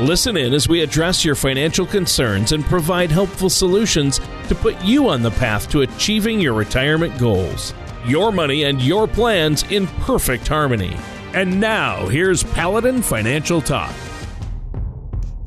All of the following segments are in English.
Listen in as we address your financial concerns and provide helpful solutions to put you on the path to achieving your retirement goals. Your money and your plans in perfect harmony. And now, here's Paladin Financial Talk.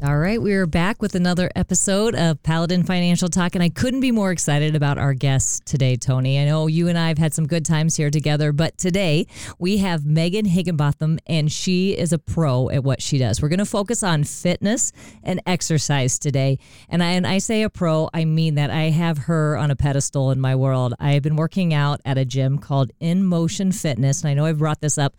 All right, we are back with another episode of Paladin Financial Talk, and I couldn't be more excited about our guests today, Tony. I know you and I have had some good times here together, but today we have Megan Higginbotham, and she is a pro at what she does. We're going to focus on fitness and exercise today, and I and I say a pro, I mean that I have her on a pedestal in my world. I have been working out at a gym called In Motion Fitness, and I know I've brought this up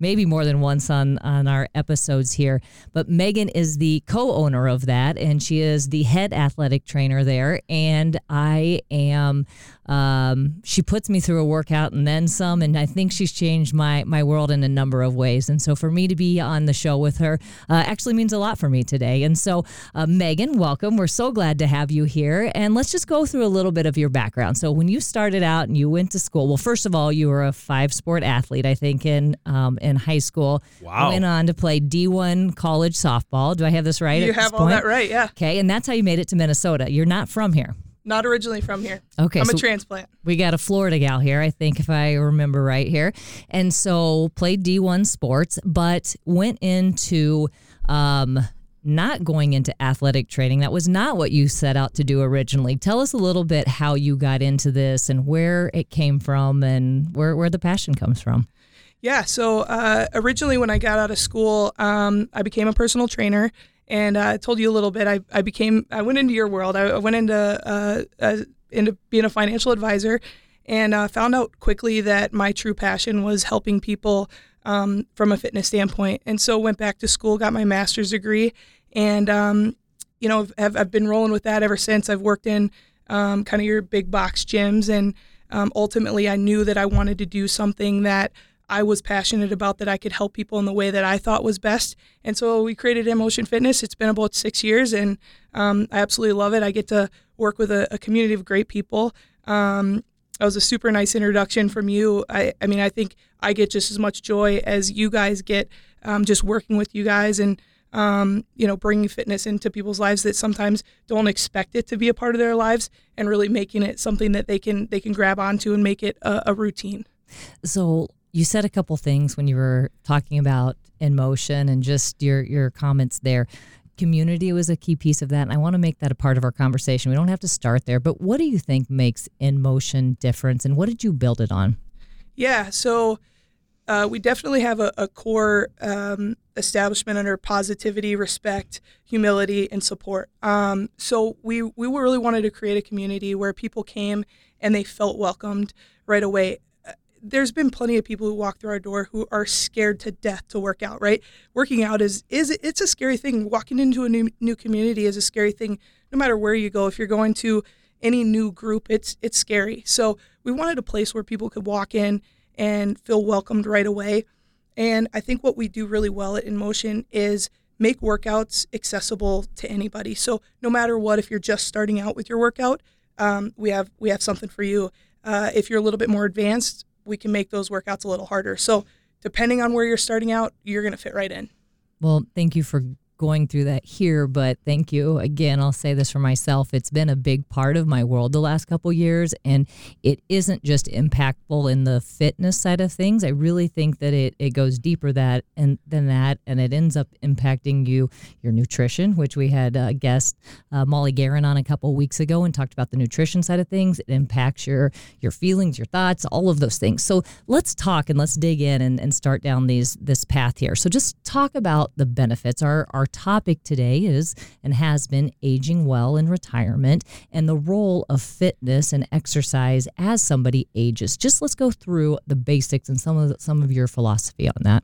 maybe more than once on on our episodes here, but Megan is the co owner of that, and she is the head athletic trainer there. And I am, um, she puts me through a workout and then some. And I think she's changed my, my world in a number of ways. And so for me to be on the show with her uh, actually means a lot for me today. And so, uh, Megan, welcome. We're so glad to have you here. And let's just go through a little bit of your background. So when you started out and you went to school, well, first of all, you were a five sport athlete, I think, in, um, in high school. Wow. Went on to play D1 college softball. Do I have this right? You have all that right, yeah. Okay, and that's how you made it to Minnesota. You're not from here. Not originally from here. Okay, I'm so a transplant. we got a Florida gal here, I think, if I remember right here. And so played D1 sports, but went into um, not going into athletic training. That was not what you set out to do originally. Tell us a little bit how you got into this and where it came from and where, where the passion comes from. Yeah, so uh, originally when I got out of school, um, I became a personal trainer. And uh, I told you a little bit. I, I became I went into your world. I, went into uh, uh, into being a financial advisor, and uh, found out quickly that my true passion was helping people um, from a fitness standpoint. And so went back to school, got my master's degree, and um, you know have I've been rolling with that ever since. I've worked in um, kind of your big box gyms, and um, ultimately I knew that I wanted to do something that I was passionate about that I could help people in the way that I thought was best. And so we created In Motion Fitness. It's been about six years, and um, I absolutely love it. I get to work with a, a community of great people. Um, that was a super nice introduction from you. I, I mean, I think I get just as much joy as you guys get um, just working with you guys and um, you know bringing fitness into people's lives that sometimes don't expect it to be a part of their lives, and really making it something that they can they can grab onto and make it a, a routine. So you said a couple things when you were talking about in motion and just your your comments there. Community was a key piece of that, and I want to make that a part of our conversation. We don't have to start there, but what do you think makes in motion difference, and what did you build it on? Yeah, so uh, we definitely have a, a core um, establishment under positivity, respect, humility, and support. Um, so we we really wanted to create a community where people came and they felt welcomed right away. There's been plenty of people who walk through our door who are scared to death to work out. Right, working out is is it's a scary thing. Walking into a new new community is a scary thing. No matter where you go, if you're going to any new group, it's it's scary. So we wanted a place where people could walk in and feel welcomed right away. And I think what we do really well at In Motion is make workouts accessible to anybody. So no matter what, if you're just starting out with your workout, um, we have we have something for you. Uh, if you're a little bit more advanced, we can make those workouts a little harder. So depending on where you're starting out, you're going to fit right in. Well, thank you for going through that here, but thank you again. I'll say this for myself. It's been a big part of my world the last couple years, and it isn't just impactful in the fitness side of things. I really think that it, it goes deeper that and than that, and it ends up impacting you, your nutrition, which we had a guest uh, Molly Guerin on a couple weeks ago and talked about the nutrition side of things. It impacts your your feelings, your thoughts, all of those things. So let's talk and let's dig in and, and start down these this path here. So just talk about the benefits. Our our topic today is and has been aging well in retirement and the role of fitness and exercise as somebody ages. Just let's go through the basics and some of the, some of your philosophy on that.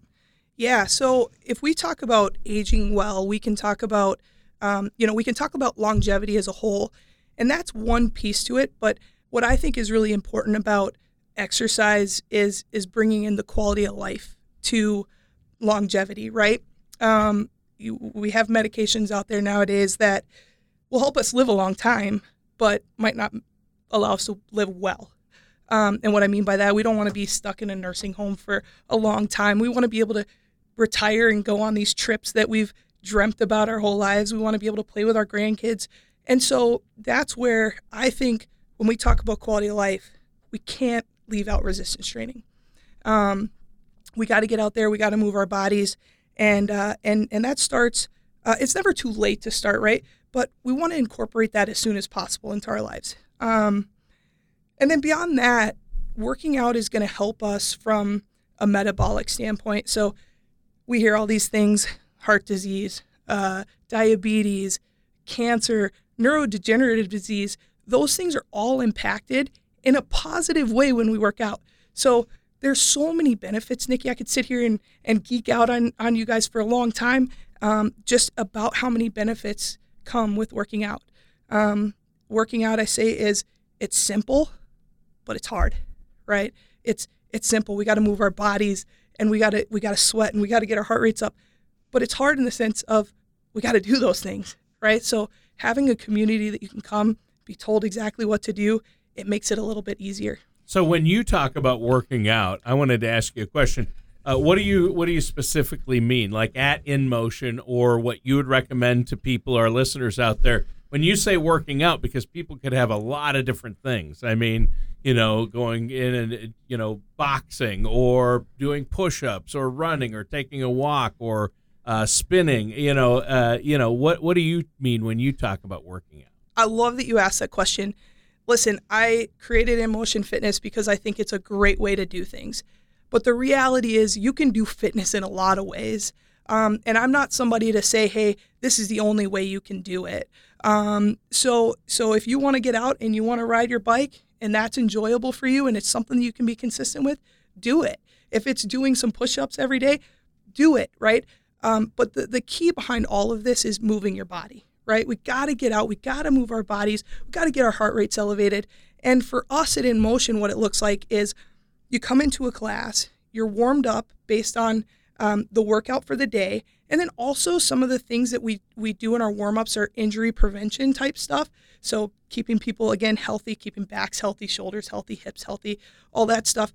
Yeah. So if we talk about aging well, we can talk about, um, you know, we can talk about longevity as a whole, and that's one piece to it. But what I think is really important about exercise is is bringing in the quality of life to longevity, right? Um, you, we have medications out there nowadays that will help us live a long time, but might not allow us to live well. Um, and what I mean by that, we don't want to be stuck in a nursing home for a long time. We want to be able to retire and go on these trips that we've dreamt about our whole lives. We want to be able to play with our grandkids. And so that's where I think when we talk about quality of life, we can't leave out resistance training. Um, we got to get out there. We got to move our bodies, and uh, and and that starts. Uh, it's never too late to start, right? But we want to incorporate that as soon as possible into our lives. Um, and then beyond that, working out is going to help us from a metabolic standpoint. So we hear all these things: heart disease, uh, diabetes, cancer, neurodegenerative disease. Those things are all impacted in a positive way when we work out. So there's so many benefits, Nikki. I could sit here and, and geek out on, on you guys for a long time um, just about how many benefits come with working out. Um, working out, I say, is it's simple, but it's hard, right? It's it's simple. We got to move our bodies and we got to we got to sweat and we got to get our heart rates up, but it's hard in the sense of we got to do those things, right? So having a community that you can come, be told exactly what to do, it makes it a little bit easier. So when you talk about working out, I wanted to ask you a question. Uh, what do you what do you specifically mean, like at in motion, or what you would recommend to people, our listeners out there, when you say working out? Because people could have a lot of different things. I mean, you know, going in and you know, boxing, or doing push-ups, or running, or taking a walk, or uh, spinning. You know, uh, you know, what what do you mean when you talk about working out? I love that you asked that question. Listen, I created In Motion Fitness because I think it's a great way to do things. But the reality is, you can do fitness in a lot of ways. Um, and I'm not somebody to say, hey, this is the only way you can do it. Um, so, so if you want to get out and you want to ride your bike and that's enjoyable for you and it's something you can be consistent with, do it. If it's doing some push ups every day, do it, right? Um, but the, the key behind all of this is moving your body right? We got to get out. We got to move our bodies. We got to get our heart rates elevated. And for us at In Motion, what it looks like is you come into a class, you're warmed up based on um, the workout for the day. And then also some of the things that we, we do in our warm ups are injury prevention type stuff. So keeping people, again, healthy, keeping backs healthy, shoulders healthy, hips healthy, all that stuff.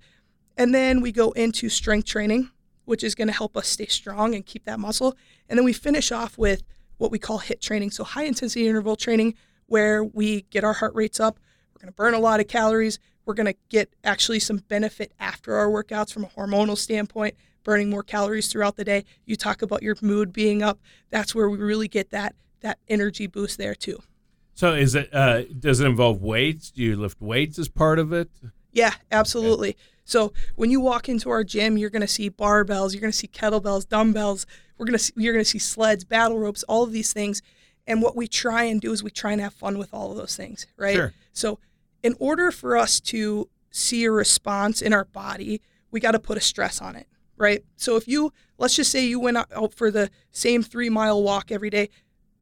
And then we go into strength training, which is going to help us stay strong and keep that muscle. And then we finish off with what we call HIIT training. So high intensity interval training, where we get our heart rates up. We're going to burn a lot of calories. We're going to get actually some benefit after our workouts from a hormonal standpoint, burning more calories throughout the day. You talk about your mood being up. That's where we really get that that energy boost there too. So is it uh, does it involve weights? Do you lift weights as part of it? Yeah, absolutely. Okay. So when you walk into our gym, you're going to see barbells, you're going to see kettlebells, dumbbells, we're gonna see, you're gonna see sleds, battle ropes, all of these things. And what we try and do is we try and have fun with all of those things, right? Sure. So in order for us to see a response in our body, we got to put a stress on it, right? So if you let's just say you went out for the same three mile walk every day,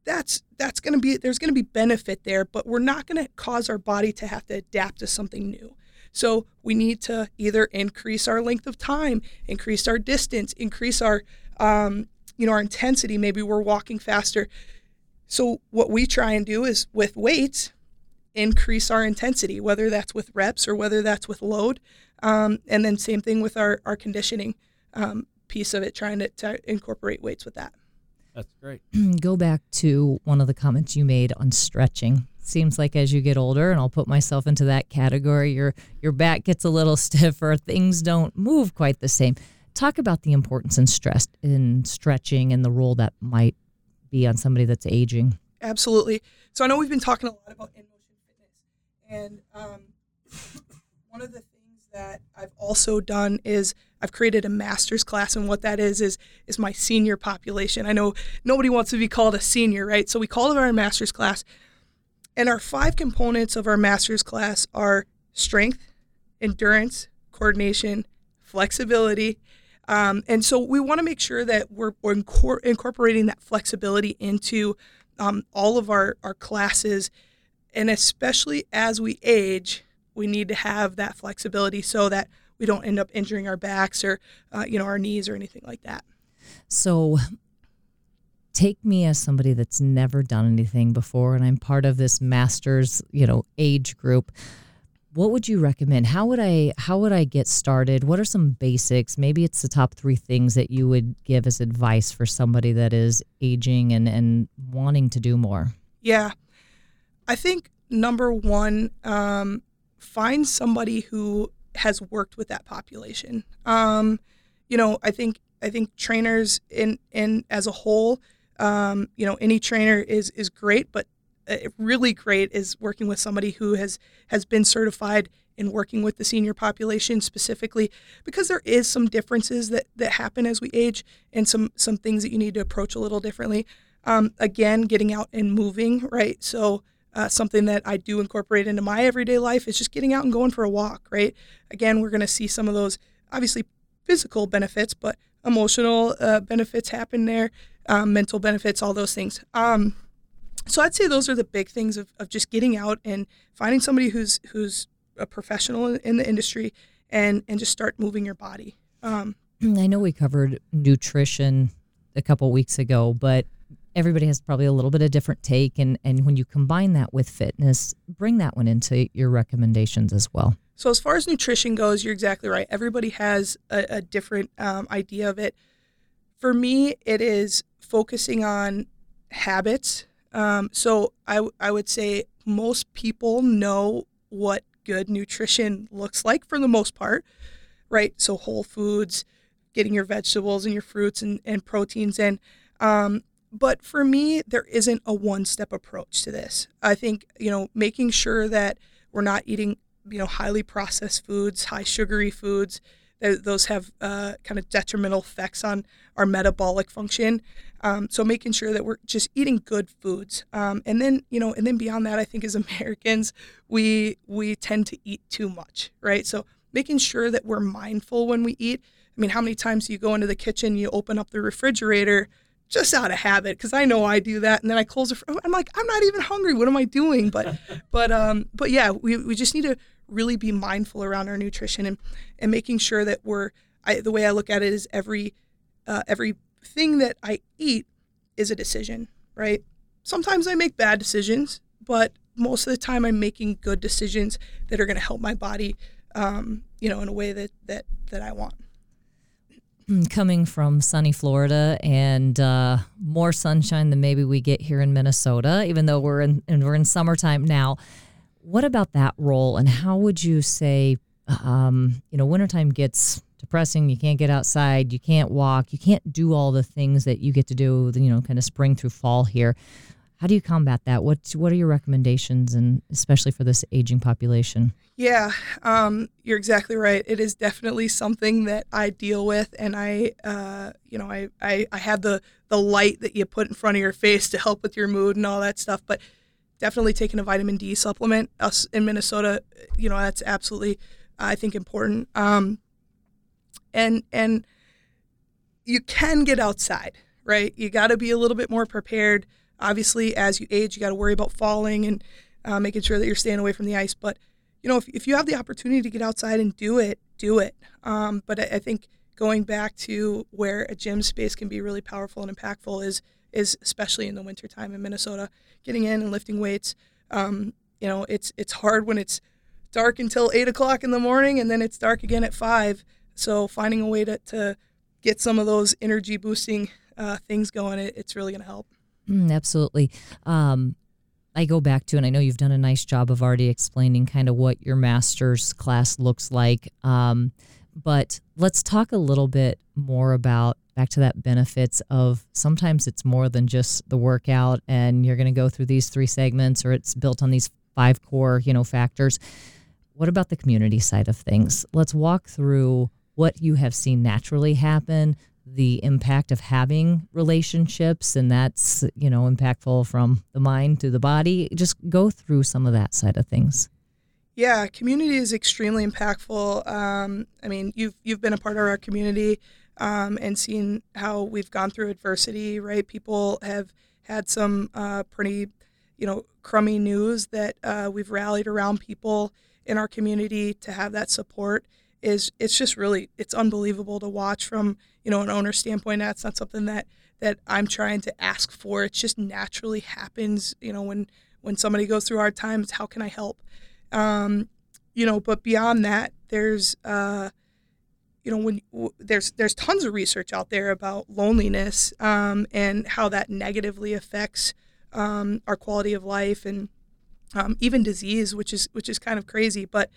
that's that's going to be there's going to be benefit there, but we're not going to cause our body to have to adapt to something new. So we need to either increase our length of time, increase our distance, increase our um, you know, our intensity, maybe we're walking faster. So what we try and do is with weights, increase our intensity, whether that's with reps or whether that's with load. Um, and then same thing with our, our conditioning um, piece of it, trying to, to incorporate weights with that. That's great. Go back to one of the comments you made on stretching. Seems like as you get older, and I'll put myself into that category, your your back gets a little stiffer. Things don't move quite the same. Talk about the importance in stress in stretching and the role that might be on somebody that's aging. Absolutely. So I know we've been talking a lot about in motion fitness, and um, one of the things that I've also done is I've created a master's class, and what that is is is my senior population. I know nobody wants to be called a senior, right? So we call it our master's class, and our five components of our master's class are strength, endurance, coordination, flexibility, um, and so we want to make sure that we're, we're incor- incorporating that flexibility into um, all of our, our classes. And especially as we age, we need to have that flexibility so that we don't end up injuring our backs or uh, you know our knees or anything like that. So take me as somebody that's never done anything before and I'm part of this masters, you know, age group. What would you recommend? How would I how would I get started? What are some basics? Maybe it's the top 3 things that you would give as advice for somebody that is aging and and wanting to do more. Yeah. I think number 1 um, find somebody who has worked with that population. Um, you know, I think I think trainers in in as a whole um, you know, any trainer is is great, but uh, really great is working with somebody who has has been certified in working with the senior population specifically because there is some differences that that happen as we age and some some things that you need to approach a little differently. Um, again, getting out and moving, right? So. Uh, something that I do incorporate into my everyday life is just getting out and going for a walk, right? Again, we're going to see some of those obviously physical benefits, but emotional uh, benefits happen there um, mental benefits, all those things. Um, so I'd say those are the big things of, of just getting out and finding somebody who's who's a professional in the industry and and just start moving your body. Um, I know we covered nutrition a couple weeks ago, but everybody has probably a little bit of different take and and when you combine that with fitness, bring that one into your recommendations as well. So as far as nutrition goes, you're exactly right. Everybody has a, a different um, idea of it. For me, it is focusing on habits. Um, so I, I would say most people know what good nutrition looks like for the most part, right? So whole foods, getting your vegetables and your fruits and, and proteins in. Um, but for me, there isn't a one step approach to this. I think, you know, making sure that we're not eating, you know, highly processed foods, high sugary foods, those have uh, kind of detrimental effects on our metabolic function. Um, so making sure that we're just eating good foods, um, and then you know, and then beyond that, I think as Americans, we we tend to eat too much, right? So making sure that we're mindful when we eat. I mean, how many times do you go into the kitchen, you open up the refrigerator? just out of habit because I know I do that and then I close it I'm like I'm not even hungry what am I doing but but um but yeah we, we just need to really be mindful around our nutrition and and making sure that we're I, the way I look at it is every uh, everything that I eat is a decision, right? Sometimes I make bad decisions, but most of the time I'm making good decisions that are going to help my body, um, you know, in a way that that that I want. Coming from sunny Florida and uh, more sunshine than maybe we get here in Minnesota, even though we're in and we're in summertime now. What about that role, and how would you say, um, you know, wintertime gets depressing? You can't get outside, you can't walk, you can't do all the things that you get to do, you know, kind of spring through fall here. How do you combat that? What What are your recommendations, and especially for this aging population? Yeah, um, you're exactly right. It is definitely something that I deal with, and I, uh, you know, I, I, I have the the light that you put in front of your face to help with your mood and all that stuff. But definitely taking a vitamin D supplement. Us in Minnesota, you know, that's absolutely, I think, important. Um, and and you can get outside, right? You got to be a little bit more prepared. Obviously, as you age, you got to worry about falling and uh, making sure that you're staying away from the ice. But you know, if, if you have the opportunity to get outside and do it, do it. Um, but I, I think going back to where a gym space can be really powerful and impactful is is especially in the wintertime in Minnesota, getting in and lifting weights. Um, you know, it's it's hard when it's dark until eight o'clock in the morning and then it's dark again at five. So finding a way to, to get some of those energy boosting uh, things going, it, it's really going to help. Mm, absolutely. Um, I go back to, and I know you've done a nice job of already explaining kind of what your master's class looks like. Um, but let's talk a little bit more about back to that benefits of sometimes it's more than just the workout and you're going to go through these three segments or it's built on these five core, you know, factors. What about the community side of things? Let's walk through what you have seen naturally happen, the impact of having relationships and that's, you know, impactful from the mind to the body. Just go through some of that side of things. Yeah, community is extremely impactful. Um, I mean, you've you've been a part of our community um, and seen how we've gone through adversity. Right, people have had some uh, pretty, you know, crummy news that uh, we've rallied around people in our community to have that support is it's just really it's unbelievable to watch from you know an owner standpoint. That's not something that that I'm trying to ask for. It just naturally happens. You know when when somebody goes through hard times, how can I help? Um, you know, but beyond that, there's uh, you know when w- there's there's tons of research out there about loneliness um, and how that negatively affects um, our quality of life and um, even disease, which is which is kind of crazy. But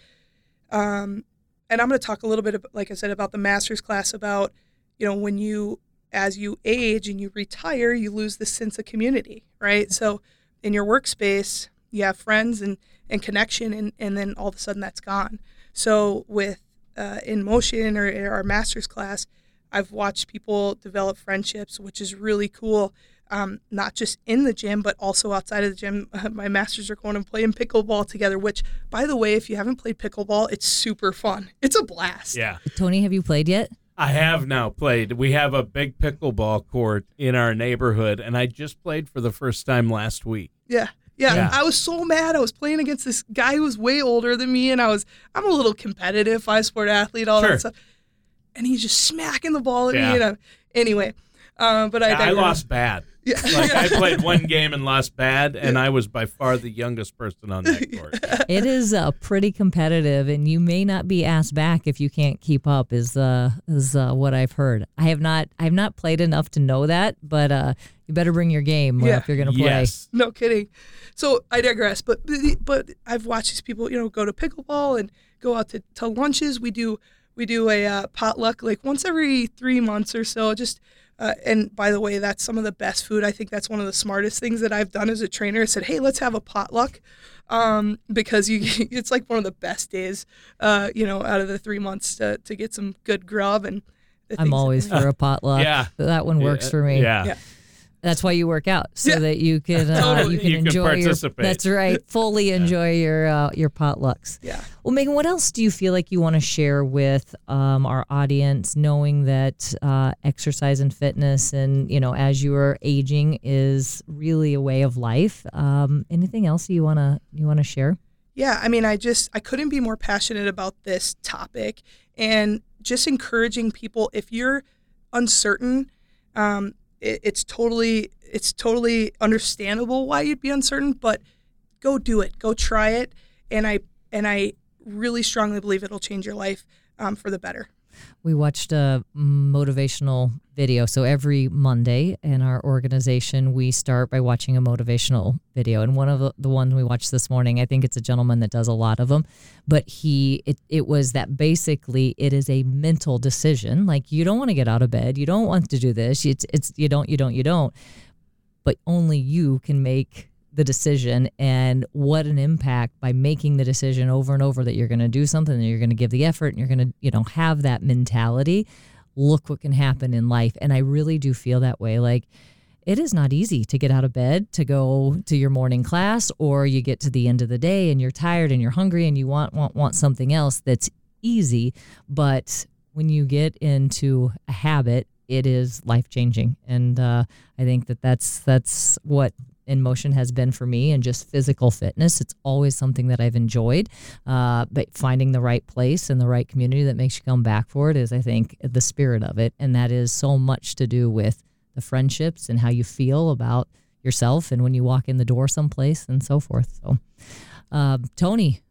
um, and I'm going to talk a little bit, about, like I said, about the master's class about you know when you as you age and you retire, you lose the sense of community, right? So in your workspace, you have friends and and connection, and and then all of a sudden that's gone. So with uh, in motion or, or our master's class, I've watched people develop friendships, which is really cool um, not just in the gym, but also outside of the gym. Uh, my masters are going and playing pickleball together, which, by the way, if you haven't played pickleball, it's super fun. It's a blast. Yeah. Tony, have you played yet? I have now played. We have a big pickleball court in our neighborhood, and I just played for the first time last week. Yeah. Yeah, Yeah. I was so mad. I was playing against this guy who was way older than me, and I was I'm a little competitive, five sport athlete, all Sure. that stuff. And he's just smacking the ball at Yeah. me. And I'm, anyway, um, but I, Yeah, I lost bad. Yeah. Like I played one game and lost bad, and I was by far the youngest person on that court. It is uh, pretty competitive, and you may not be asked back if you can't keep up. Is uh, is uh, what I've heard. I have not I have not played enough to know that, but uh, you better bring your game Yeah. if you're going to play. Yes. No kidding. So I digress. But but I've watched these people, you know, go to pickleball and go out to, to lunches. We do we do a uh, potluck like once every three months or so. Just uh, and by the way, that's some of the best food. I think that's one of the smartest things that I've done as a trainer. I said, hey, let's have a potluck. Um, because you, it's like one of the best days, uh, you know, out of the three months to, to get some good grub and. the I'm always for a potluck. Yeah. that one works for me. Yeah. Yeah. That's why you work out so Yeah. that you can uh, Totally. you can You can enjoy your. participate. That's right. Fully enjoy your uh, your potlucks. Yeah. Well, Megan, what else do you feel like you want to share with um, our audience, knowing that uh, exercise and fitness, and you know, as you are aging, is really a way of life? Um, anything else you wanna you wanna share? Yeah, I mean, I just I couldn't be more passionate about this topic, and just encouraging people if you're uncertain, um, it, it's totally it's totally understandable why you'd be uncertain, but go do it, go try it, and I and I really strongly believe it'll change your life um, for the better. We watched a motivational video. So every Monday in our organization, we start by watching a motivational video. And one of the, ones we watched this morning, I think it's a gentleman that does a lot of them, but he, it, it was that basically it is a mental decision. Like you don't want to get out of bed. You don't want to do this. It's, it's, you don't, you don't, you don't. But only you can make the decision and what an impact by making the decision over and over that you're going to do something that you're going to give the effort and you're going to you know have that mentality. Look what can happen in life. And i really do feel that way. Like it is not easy to get out of bed to go to your morning class or you get to the end of the day and you're tired and you're hungry and you want want want something else that's easy. But when you get into a habit it is life changing and uh, i think that that's that's what in motion has been for me and just physical fitness. It's always something that i've enjoyed uh, but finding the right place and the right community that makes you come back for it is i think the spirit of it. And that is so much to do with the friendships and how you feel about yourself and when you walk in the door someplace and so forth. So uh, tony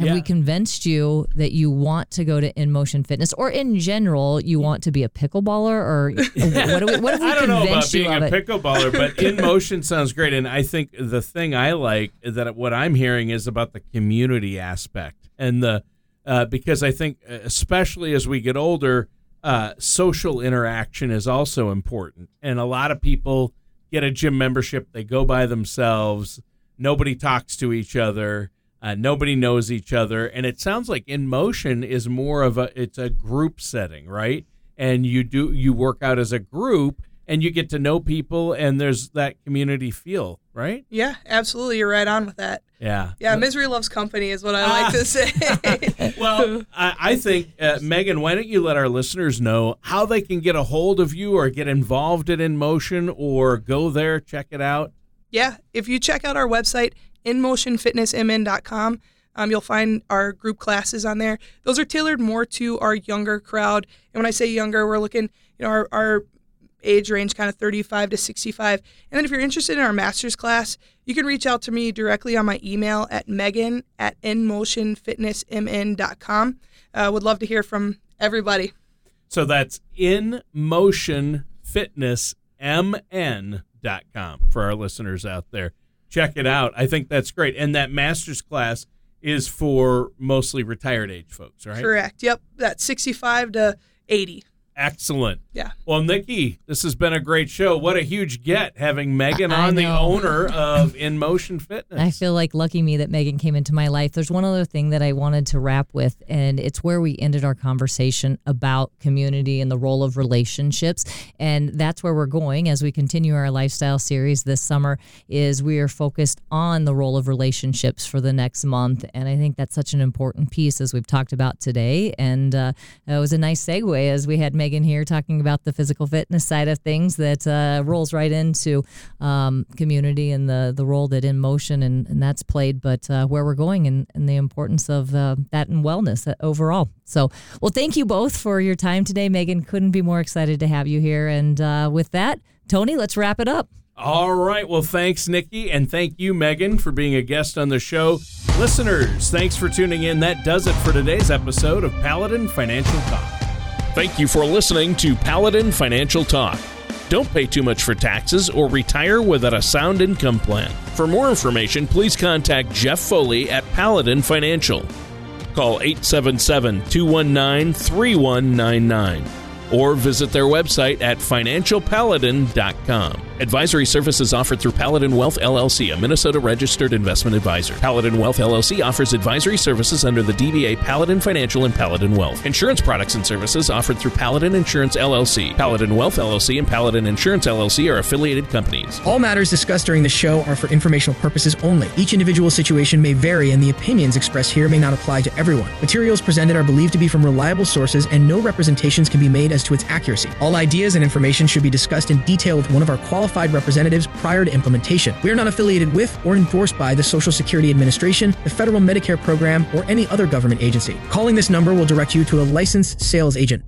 have Yeah. we convinced you that you want to go to in motion fitness or in general you want to be a pickleballer or what, do we, what have we I don't know about being a it? pickleballer, but in motion sounds great. And I think the thing I like is that what I'm hearing is about the community aspect and the uh, because I think uh, especially as we get older, uh, social interaction is also important. And a lot of people get a gym membership, they go by themselves, nobody talks to each other. Uh, nobody knows each other, and it sounds like in motion is more of a it's a group setting, right? And you do you work out as a group, and you get to know people, and there's that community feel, right? Yeah, absolutely. You're right on with that. Yeah. Yeah, misery loves company is what I like to say. Well, I, I think uh, Megan, why don't you let our listeners know how they can get a hold of you, or get involved in In Motion, or go there, check it out. yeah, if you check out our website, inmotionfitnessmn.com, Um, you'll find our group classes on there. Those are tailored more to our younger crowd. And when I say younger, we're looking, you know, our, our age range kind of 35 to 65. And then if you're interested in our master's class, you can reach out to me directly on my email at megan at inmotionfitnessmn.com. Uh, would love to hear from everybody. So that's in motion fitness mn.com for our listeners out there. Check it out. I think that's great. And that master's class is for mostly retired age folks, right? Correct. Yep. That's 65 to 80. Excellent. Yeah. Well, Nikki, this has been a great show. What a huge get having Megan I on, the owner of In Motion Fitness. I feel like lucky me that Megan came into my life. There's one other thing that I wanted to wrap with, and it's where we ended our conversation about community and the role of relationships. And that's where we're going as we continue our lifestyle series this summer. Is we are focused on the role of relationships for the next month, and I think that's such an important piece as we've talked about today. And uh, it was a nice segue as we had Megan here talking about the physical fitness side of things that uh, rolls right into um, community and the the role that in motion and, and that's played, but uh, where we're going and, and the importance of uh, that and wellness uh, overall. So, well, thank you both for your time today. Megan couldn't be more excited to have you here. And uh, with that, Tony, let's wrap it up. All right. Well, thanks, Nikki. And thank you, Megan, for being a guest on the show. Listeners, thanks for tuning in. That does it for today's episode of Paladin Financial Talk. Thank you for listening to Paladin Financial Talk. Don't pay too much for taxes or retire without a sound income plan. For more information, please contact Jeff Foley at Paladin Financial. Call 877 219 3199 or visit their website at financialpaladin.com. Advisory services offered through Paladin Wealth LLC, a Minnesota registered investment advisor. Paladin Wealth LLC offers advisory services under the DBA Paladin Financial and Paladin Wealth. Insurance products and services offered through Paladin Insurance LLC. Paladin Wealth LLC and Paladin Insurance LLC are affiliated companies. All matters discussed during the show are for informational purposes only. Each individual situation may vary, and the opinions expressed here may not apply to everyone. Materials presented are believed to be from reliable sources, and no representations can be made as to its accuracy. All ideas and information should be discussed in detail with one of our qualified representatives prior to implementation. We are not affiliated with or endorsed by the Social Security Administration, the Federal Medicare Program, or any other government agency. Calling this number will direct you to a licensed sales agent.